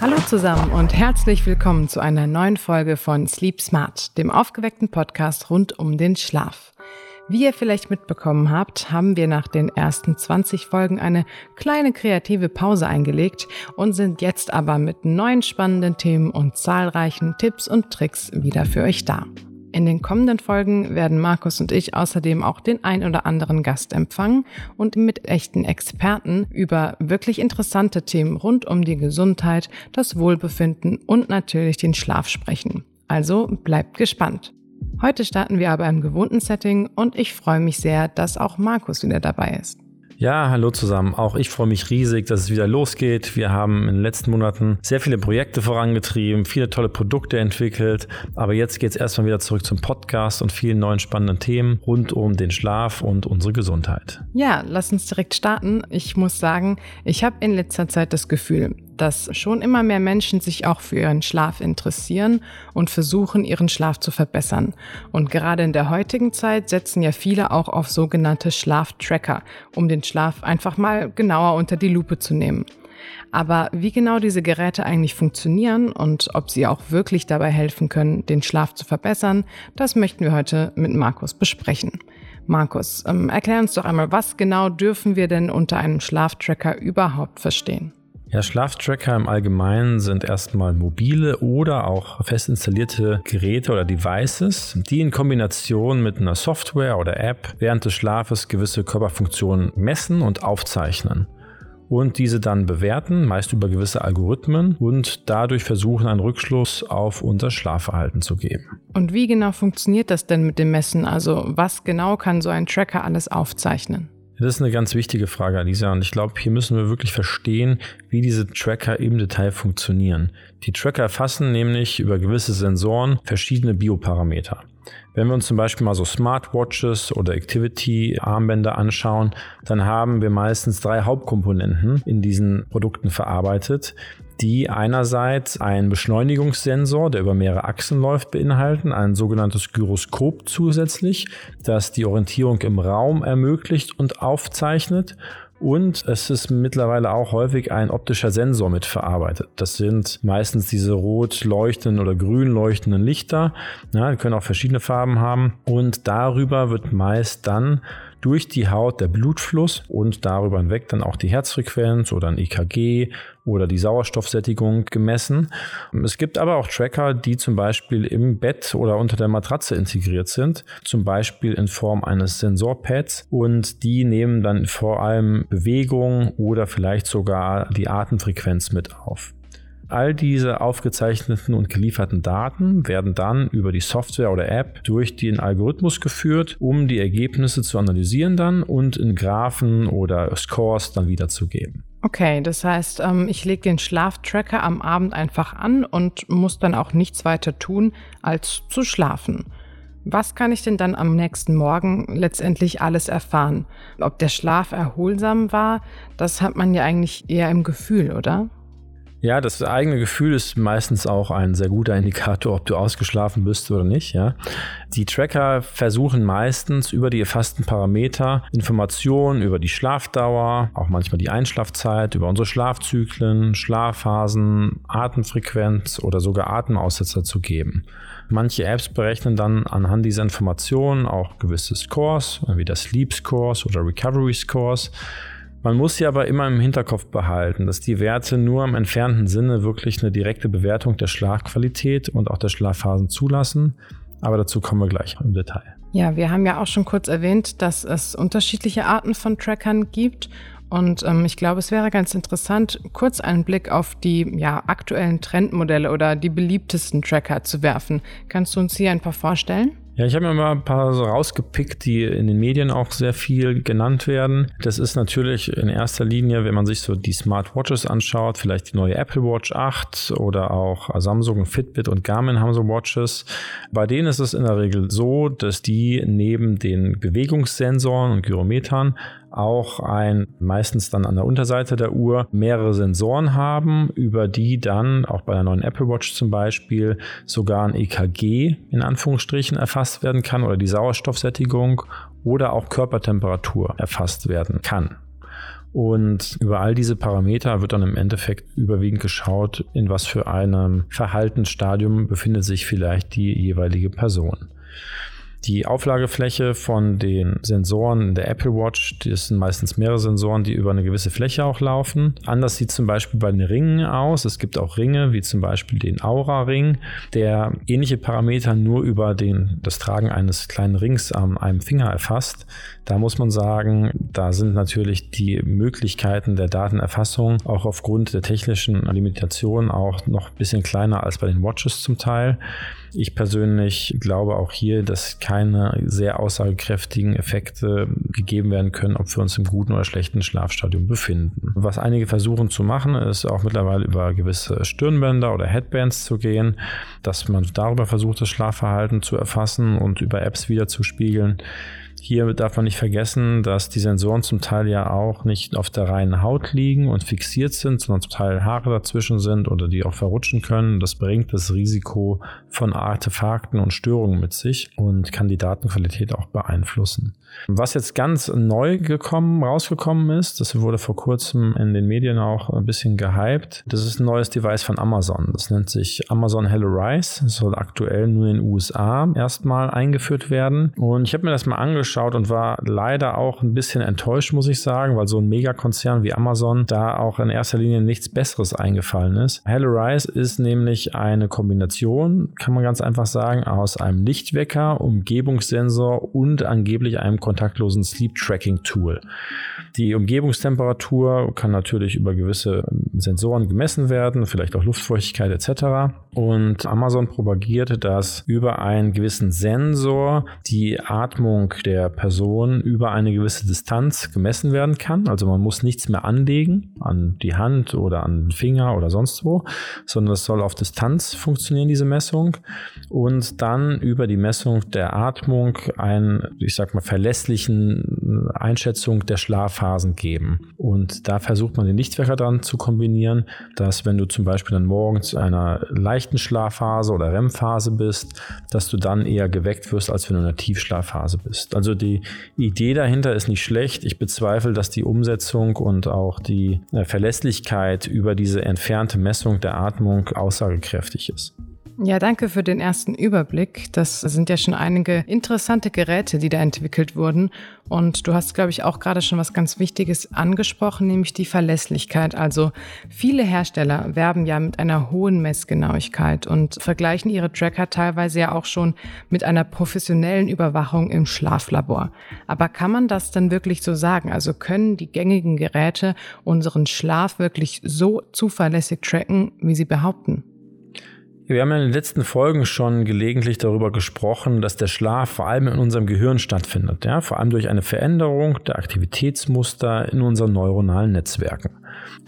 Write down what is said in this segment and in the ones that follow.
Hallo zusammen und herzlich willkommen zu einer neuen Folge von Sleep Smart, dem aufgeweckten Podcast rund um den Schlaf. Wie ihr vielleicht mitbekommen habt, haben wir nach den ersten 20 Folgen eine kleine kreative Pause eingelegt und sind jetzt aber mit neuen spannenden Themen und zahlreichen Tipps und Tricks wieder für euch da. In den kommenden Folgen werden Markus und ich außerdem auch den ein oder anderen Gast empfangen und mit echten Experten über wirklich interessante Themen rund um die Gesundheit, das Wohlbefinden und natürlich den Schlaf sprechen. Also bleibt gespannt. Heute starten wir aber im gewohnten Setting und ich freue mich sehr, dass auch Markus wieder dabei ist. Ja, hallo zusammen. Auch ich freue mich riesig, dass es wieder losgeht. Wir haben in den letzten Monaten sehr viele Projekte vorangetrieben, viele tolle Produkte entwickelt. Aber jetzt geht es erstmal wieder zurück zum Podcast und vielen neuen spannenden Themen rund um den Schlaf und unsere Gesundheit. Ja, lass uns direkt starten. Ich muss sagen, ich habe in letzter Zeit das Gefühl, dass schon immer mehr Menschen sich auch für ihren Schlaf interessieren und versuchen, ihren Schlaf zu verbessern. Und gerade in der heutigen Zeit setzen ja viele auch auf sogenannte Schlaftracker, um den Schlaf einfach mal genauer unter die Lupe zu nehmen. Aber wie genau diese Geräte eigentlich funktionieren und ob sie auch wirklich dabei helfen können, den Schlaf zu verbessern, das möchten wir heute mit Markus besprechen. Markus, ähm, erklär uns doch einmal, was genau dürfen wir denn unter einem Schlaftracker überhaupt verstehen? Ja, Schlaftracker im Allgemeinen sind erstmal mobile oder auch fest installierte Geräte oder Devices, die in Kombination mit einer Software oder App während des Schlafes gewisse Körperfunktionen messen und aufzeichnen und diese dann bewerten, meist über gewisse Algorithmen und dadurch versuchen, einen Rückschluss auf unser Schlafverhalten zu geben. Und wie genau funktioniert das denn mit dem Messen? Also was genau kann so ein Tracker alles aufzeichnen? Das ist eine ganz wichtige Frage, Alisa. Und ich glaube, hier müssen wir wirklich verstehen, wie diese Tracker im Detail funktionieren. Die Tracker erfassen nämlich über gewisse Sensoren verschiedene Bioparameter. Wenn wir uns zum Beispiel mal so Smartwatches oder Activity-Armbänder anschauen, dann haben wir meistens drei Hauptkomponenten in diesen Produkten verarbeitet, die einerseits einen Beschleunigungssensor, der über mehrere Achsen läuft, beinhalten, ein sogenanntes Gyroskop zusätzlich, das die Orientierung im Raum ermöglicht und aufzeichnet und es ist mittlerweile auch häufig ein optischer Sensor mitverarbeitet. Das sind meistens diese rot leuchtenden oder grün leuchtenden Lichter. Ja, die können auch verschiedene Farben haben. Und darüber wird meist dann durch die Haut der Blutfluss und darüber hinweg dann auch die Herzfrequenz oder ein EKG oder die Sauerstoffsättigung gemessen. Es gibt aber auch Tracker, die zum Beispiel im Bett oder unter der Matratze integriert sind, zum Beispiel in Form eines Sensorpads und die nehmen dann vor allem Bewegung oder vielleicht sogar die Atemfrequenz mit auf. All diese aufgezeichneten und gelieferten Daten werden dann über die Software oder App durch den Algorithmus geführt, um die Ergebnisse zu analysieren dann und in Graphen oder Scores dann wiederzugeben. Okay, das heißt, ähm, ich lege den Schlaftracker am Abend einfach an und muss dann auch nichts weiter tun, als zu schlafen. Was kann ich denn dann am nächsten Morgen letztendlich alles erfahren? Ob der Schlaf erholsam war, das hat man ja eigentlich eher im Gefühl, oder? Ja, das eigene Gefühl ist meistens auch ein sehr guter Indikator, ob du ausgeschlafen bist oder nicht. Ja. Die Tracker versuchen meistens über die erfassten Parameter Informationen über die Schlafdauer, auch manchmal die Einschlafzeit, über unsere Schlafzyklen, Schlafphasen, Atemfrequenz oder sogar Atemaussetzer zu geben. Manche Apps berechnen dann anhand dieser Informationen auch gewisse Scores, wie das Sleep Scores oder Recovery Scores. Man muss sie aber immer im Hinterkopf behalten, dass die Werte nur im entfernten Sinne wirklich eine direkte Bewertung der Schlafqualität und auch der Schlafphasen zulassen. Aber dazu kommen wir gleich im Detail. Ja, wir haben ja auch schon kurz erwähnt, dass es unterschiedliche Arten von Trackern gibt. Und ähm, ich glaube, es wäre ganz interessant, kurz einen Blick auf die ja, aktuellen Trendmodelle oder die beliebtesten Tracker zu werfen. Kannst du uns hier ein paar vorstellen? Ja, ich habe mir mal ein paar so rausgepickt, die in den Medien auch sehr viel genannt werden. Das ist natürlich in erster Linie, wenn man sich so die Smartwatches anschaut, vielleicht die neue Apple Watch 8 oder auch Samsung, Fitbit und Garmin haben so Watches. Bei denen ist es in der Regel so, dass die neben den Bewegungssensoren und Gyrometern auch ein, meistens dann an der Unterseite der Uhr, mehrere Sensoren haben, über die dann auch bei der neuen Apple Watch zum Beispiel sogar ein EKG in Anführungsstrichen erfasst werden kann oder die Sauerstoffsättigung oder auch Körpertemperatur erfasst werden kann. Und über all diese Parameter wird dann im Endeffekt überwiegend geschaut, in was für einem Verhaltensstadium befindet sich vielleicht die jeweilige Person. Die Auflagefläche von den Sensoren der Apple Watch, das sind meistens mehrere Sensoren, die über eine gewisse Fläche auch laufen. Anders sieht zum Beispiel bei den Ringen aus. Es gibt auch Ringe, wie zum Beispiel den Aura-Ring, der ähnliche Parameter nur über den, das Tragen eines kleinen Rings an einem Finger erfasst. Da muss man sagen, da sind natürlich die Möglichkeiten der Datenerfassung auch aufgrund der technischen Limitationen auch noch ein bisschen kleiner als bei den Watches zum Teil. Ich persönlich glaube auch hier, dass keine sehr aussagekräftigen Effekte gegeben werden können, ob wir uns im guten oder schlechten Schlafstadium befinden. Was einige versuchen zu machen, ist auch mittlerweile über gewisse Stirnbänder oder Headbands zu gehen, dass man darüber versucht, das Schlafverhalten zu erfassen und über Apps wieder zu spiegeln. Hier darf man nicht vergessen, dass die Sensoren zum Teil ja auch nicht auf der reinen Haut liegen und fixiert sind, sondern zum Teil Haare dazwischen sind oder die auch verrutschen können. Das bringt das Risiko von Artefakten und Störungen mit sich und kann die Datenqualität auch beeinflussen. Was jetzt ganz neu gekommen, rausgekommen ist, das wurde vor kurzem in den Medien auch ein bisschen gehypt. Das ist ein neues Device von Amazon. Das nennt sich Amazon Hello Rise. Das soll aktuell nur in den USA erstmal eingeführt werden. Und ich habe mir das mal angeschaut und war leider auch ein bisschen enttäuscht, muss ich sagen, weil so ein Megakonzern wie Amazon da auch in erster Linie nichts Besseres eingefallen ist. Hello Rise ist nämlich eine Kombination, kann man ganz einfach sagen, aus einem Lichtwecker, Umgebungssensor und angeblich einem kontaktlosen Sleep Tracking Tool. Die Umgebungstemperatur kann natürlich über gewisse ähm, Sensoren gemessen werden, vielleicht auch Luftfeuchtigkeit etc. Und Amazon propagiert, dass über einen gewissen Sensor die Atmung der Person über eine gewisse Distanz gemessen werden kann. Also man muss nichts mehr anlegen an die Hand oder an den Finger oder sonst wo, sondern es soll auf Distanz funktionieren, diese Messung. Und dann über die Messung der Atmung ein, ich sag mal, verlässlichen Einschätzung der Schlafphasen geben. Und da versucht man den Lichtwecker dran zu kombinieren, dass wenn du zum Beispiel dann morgens einer leichten Schlafphase oder REM-Phase bist, dass du dann eher geweckt wirst, als wenn du in einer Tiefschlafphase bist. Also die Idee dahinter ist nicht schlecht. Ich bezweifle, dass die Umsetzung und auch die äh, Verlässlichkeit über diese entfernte Messung der Atmung aussagekräftig ist. Ja, danke für den ersten Überblick. Das sind ja schon einige interessante Geräte, die da entwickelt wurden. Und du hast, glaube ich, auch gerade schon was ganz Wichtiges angesprochen, nämlich die Verlässlichkeit. Also viele Hersteller werben ja mit einer hohen Messgenauigkeit und vergleichen ihre Tracker teilweise ja auch schon mit einer professionellen Überwachung im Schlaflabor. Aber kann man das denn wirklich so sagen? Also können die gängigen Geräte unseren Schlaf wirklich so zuverlässig tracken, wie sie behaupten? Wir haben ja in den letzten Folgen schon gelegentlich darüber gesprochen, dass der Schlaf vor allem in unserem Gehirn stattfindet, ja, vor allem durch eine Veränderung der Aktivitätsmuster in unseren neuronalen Netzwerken.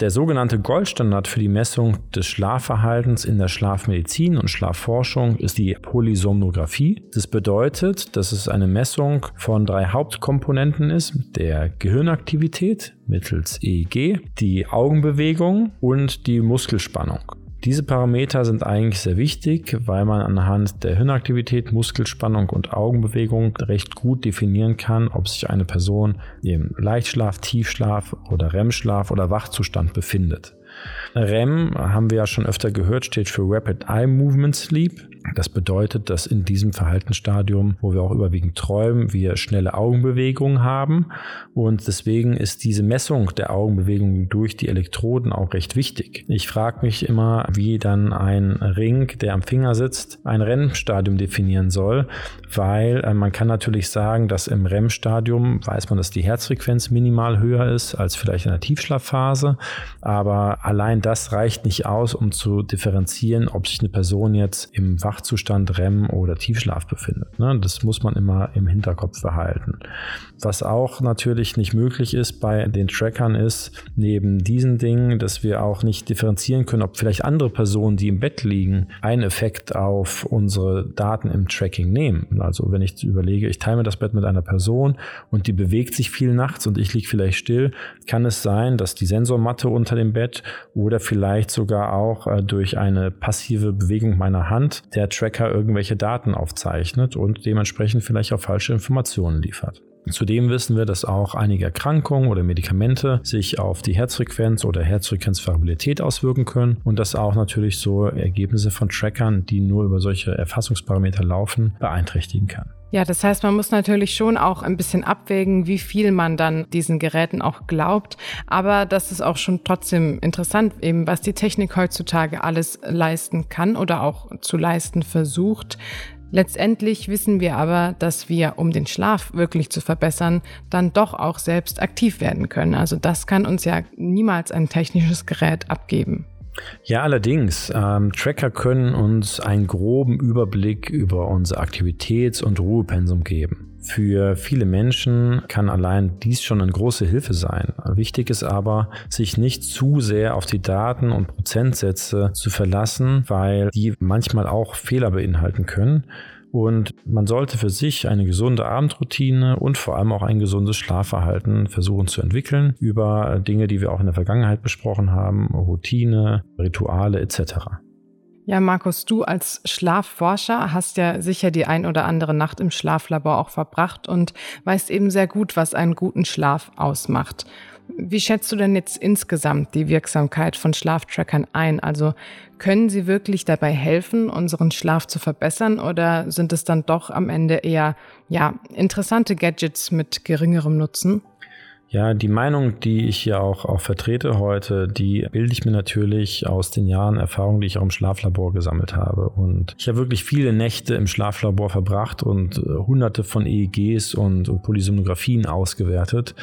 Der sogenannte Goldstandard für die Messung des Schlafverhaltens in der Schlafmedizin und Schlafforschung ist die Polysomnographie. Das bedeutet, dass es eine Messung von drei Hauptkomponenten ist, der Gehirnaktivität mittels EEG, die Augenbewegung und die Muskelspannung. Diese Parameter sind eigentlich sehr wichtig, weil man anhand der Hirnaktivität, Muskelspannung und Augenbewegung recht gut definieren kann, ob sich eine Person im Leichtschlaf, Tiefschlaf oder REM-Schlaf oder Wachzustand befindet. REM haben wir ja schon öfter gehört, steht für Rapid Eye Movement Sleep. Das bedeutet, dass in diesem Verhaltensstadium, wo wir auch überwiegend träumen, wir schnelle Augenbewegungen haben. Und deswegen ist diese Messung der Augenbewegungen durch die Elektroden auch recht wichtig. Ich frage mich immer, wie dann ein Ring, der am Finger sitzt, ein REM-Stadium definieren soll, weil äh, man kann natürlich sagen, dass im REM-Stadium weiß man, dass die Herzfrequenz minimal höher ist als vielleicht in der Tiefschlafphase. Aber allein das reicht nicht aus, um zu differenzieren, ob sich eine Person jetzt im Wachzustand REM oder Tiefschlaf befindet. Ne? Das muss man immer im Hinterkopf behalten. Was auch natürlich nicht möglich ist bei den Trackern ist, neben diesen Dingen, dass wir auch nicht differenzieren können, ob vielleicht andere Personen, die im Bett liegen, einen Effekt auf unsere Daten im Tracking nehmen. Also wenn ich überlege, ich teile das Bett mit einer Person und die bewegt sich viel nachts und ich liege vielleicht still, kann es sein, dass die Sensormatte unter dem Bett oder vielleicht sogar auch äh, durch eine passive Bewegung meiner Hand der Tracker irgendwelche Daten aufzeichnet und dementsprechend vielleicht auch falsche Informationen liefert. Zudem wissen wir, dass auch einige Erkrankungen oder Medikamente sich auf die Herzfrequenz oder Herzfrequenzvariabilität auswirken können und dass auch natürlich so Ergebnisse von Trackern, die nur über solche Erfassungsparameter laufen, beeinträchtigen kann. Ja, das heißt, man muss natürlich schon auch ein bisschen abwägen, wie viel man dann diesen Geräten auch glaubt. Aber das ist auch schon trotzdem interessant, eben was die Technik heutzutage alles leisten kann oder auch zu leisten versucht. Letztendlich wissen wir aber, dass wir, um den Schlaf wirklich zu verbessern, dann doch auch selbst aktiv werden können. Also das kann uns ja niemals ein technisches Gerät abgeben. Ja, allerdings, ähm, Tracker können uns einen groben Überblick über unser Aktivitäts- und Ruhepensum geben. Für viele Menschen kann allein dies schon eine große Hilfe sein. Wichtig ist aber, sich nicht zu sehr auf die Daten und Prozentsätze zu verlassen, weil die manchmal auch Fehler beinhalten können. Und man sollte für sich eine gesunde Abendroutine und vor allem auch ein gesundes Schlafverhalten versuchen zu entwickeln über Dinge, die wir auch in der Vergangenheit besprochen haben, Routine, Rituale etc. Ja, Markus, du als Schlafforscher hast ja sicher die ein oder andere Nacht im Schlaflabor auch verbracht und weißt eben sehr gut, was einen guten Schlaf ausmacht. Wie schätzt du denn jetzt insgesamt die Wirksamkeit von Schlaftrackern ein? Also können sie wirklich dabei helfen, unseren Schlaf zu verbessern oder sind es dann doch am Ende eher ja, interessante Gadgets mit geringerem Nutzen? Ja, die Meinung, die ich ja auch, auch vertrete heute, die bilde ich mir natürlich aus den Jahren Erfahrung, die ich auch im Schlaflabor gesammelt habe. Und ich habe wirklich viele Nächte im Schlaflabor verbracht und äh, hunderte von EEGs und, und Polysomnographien ausgewertet.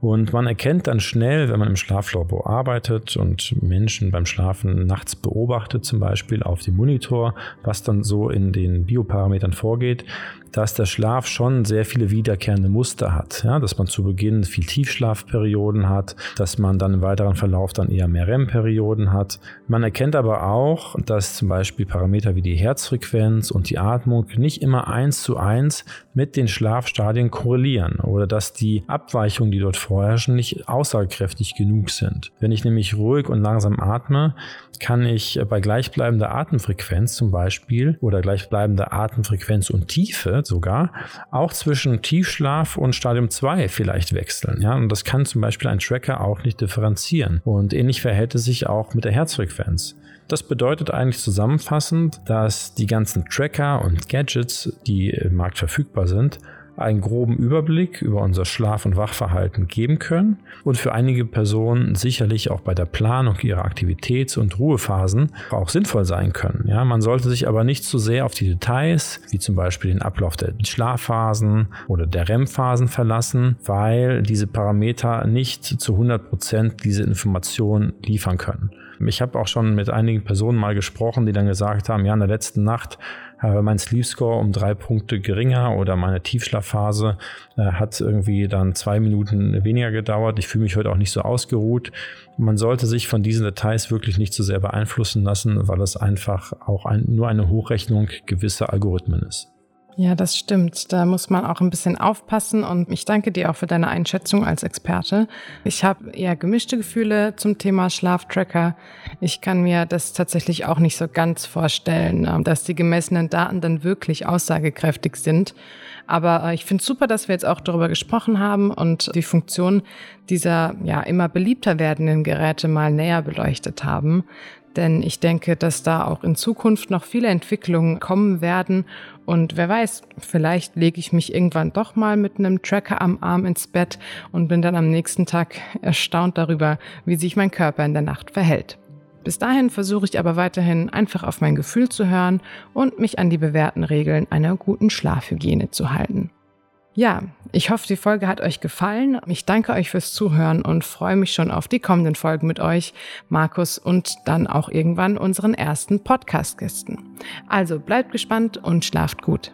Und man erkennt dann schnell, wenn man im Schlaflabor arbeitet und Menschen beim Schlafen nachts beobachtet, zum Beispiel auf dem Monitor, was dann so in den Bioparametern vorgeht, dass der Schlaf schon sehr viele wiederkehrende Muster hat. Ja, dass man zu Beginn viel Tiefschlafperioden hat, dass man dann im weiteren Verlauf dann eher mehr REM-Perioden hat. Man erkennt aber auch, dass zum Beispiel Parameter wie die Herzfrequenz und die Atmung nicht immer eins zu eins mit den Schlafstadien korrelieren oder dass die Abweichungen, die dort vorherrschen, nicht aussagekräftig genug sind. Wenn ich nämlich ruhig und langsam atme, kann ich bei gleichbleibender Atemfrequenz zum Beispiel oder gleichbleibender Atemfrequenz und Tiefe sogar auch zwischen Tiefschlaf und Stadium 2 vielleicht wechseln. Ja, und das kann zum Beispiel ein Tracker auch nicht differenzieren. Und ähnlich verhält es sich auch mit der Herzfrequenz. Das bedeutet eigentlich zusammenfassend, dass die ganzen Tracker und Gadgets, die im Markt verfügbar sind, einen groben Überblick über unser Schlaf- und Wachverhalten geben können und für einige Personen sicherlich auch bei der Planung ihrer Aktivitäts- und Ruhephasen auch sinnvoll sein können. Ja, man sollte sich aber nicht zu sehr auf die Details, wie zum Beispiel den Ablauf der Schlafphasen oder der REM-Phasen verlassen, weil diese Parameter nicht zu 100 Prozent diese Informationen liefern können. Ich habe auch schon mit einigen Personen mal gesprochen, die dann gesagt haben, ja, in der letzten Nacht äh, mein Sleep Score um drei Punkte geringer oder meine Tiefschlafphase äh, hat irgendwie dann zwei Minuten weniger gedauert. Ich fühle mich heute auch nicht so ausgeruht. Man sollte sich von diesen Details wirklich nicht so sehr beeinflussen lassen, weil es einfach auch ein, nur eine Hochrechnung gewisser Algorithmen ist. Ja, das stimmt. Da muss man auch ein bisschen aufpassen und ich danke dir auch für deine Einschätzung als Experte. Ich habe eher gemischte Gefühle zum Thema Schlaftracker. Ich kann mir das tatsächlich auch nicht so ganz vorstellen, ähm, dass die gemessenen Daten dann wirklich aussagekräftig sind. Aber äh, ich finde es super, dass wir jetzt auch darüber gesprochen haben und die Funktion dieser ja immer beliebter werdenden Geräte mal näher beleuchtet haben. Denn ich denke, dass da auch in Zukunft noch viele Entwicklungen kommen werden. Und wer weiß, vielleicht lege ich mich irgendwann doch mal mit einem Tracker am Arm ins Bett und bin dann am nächsten Tag erstaunt darüber, wie sich mein Körper in der Nacht verhält. Bis dahin versuche ich aber weiterhin einfach auf mein Gefühl zu hören und mich an die bewährten Regeln einer guten Schlafhygiene zu halten. Ja, ich hoffe, die Folge hat euch gefallen. Ich danke euch fürs Zuhören und freue mich schon auf die kommenden Folgen mit euch, Markus, und dann auch irgendwann unseren ersten Podcast-Gästen. Also bleibt gespannt und schlaft gut.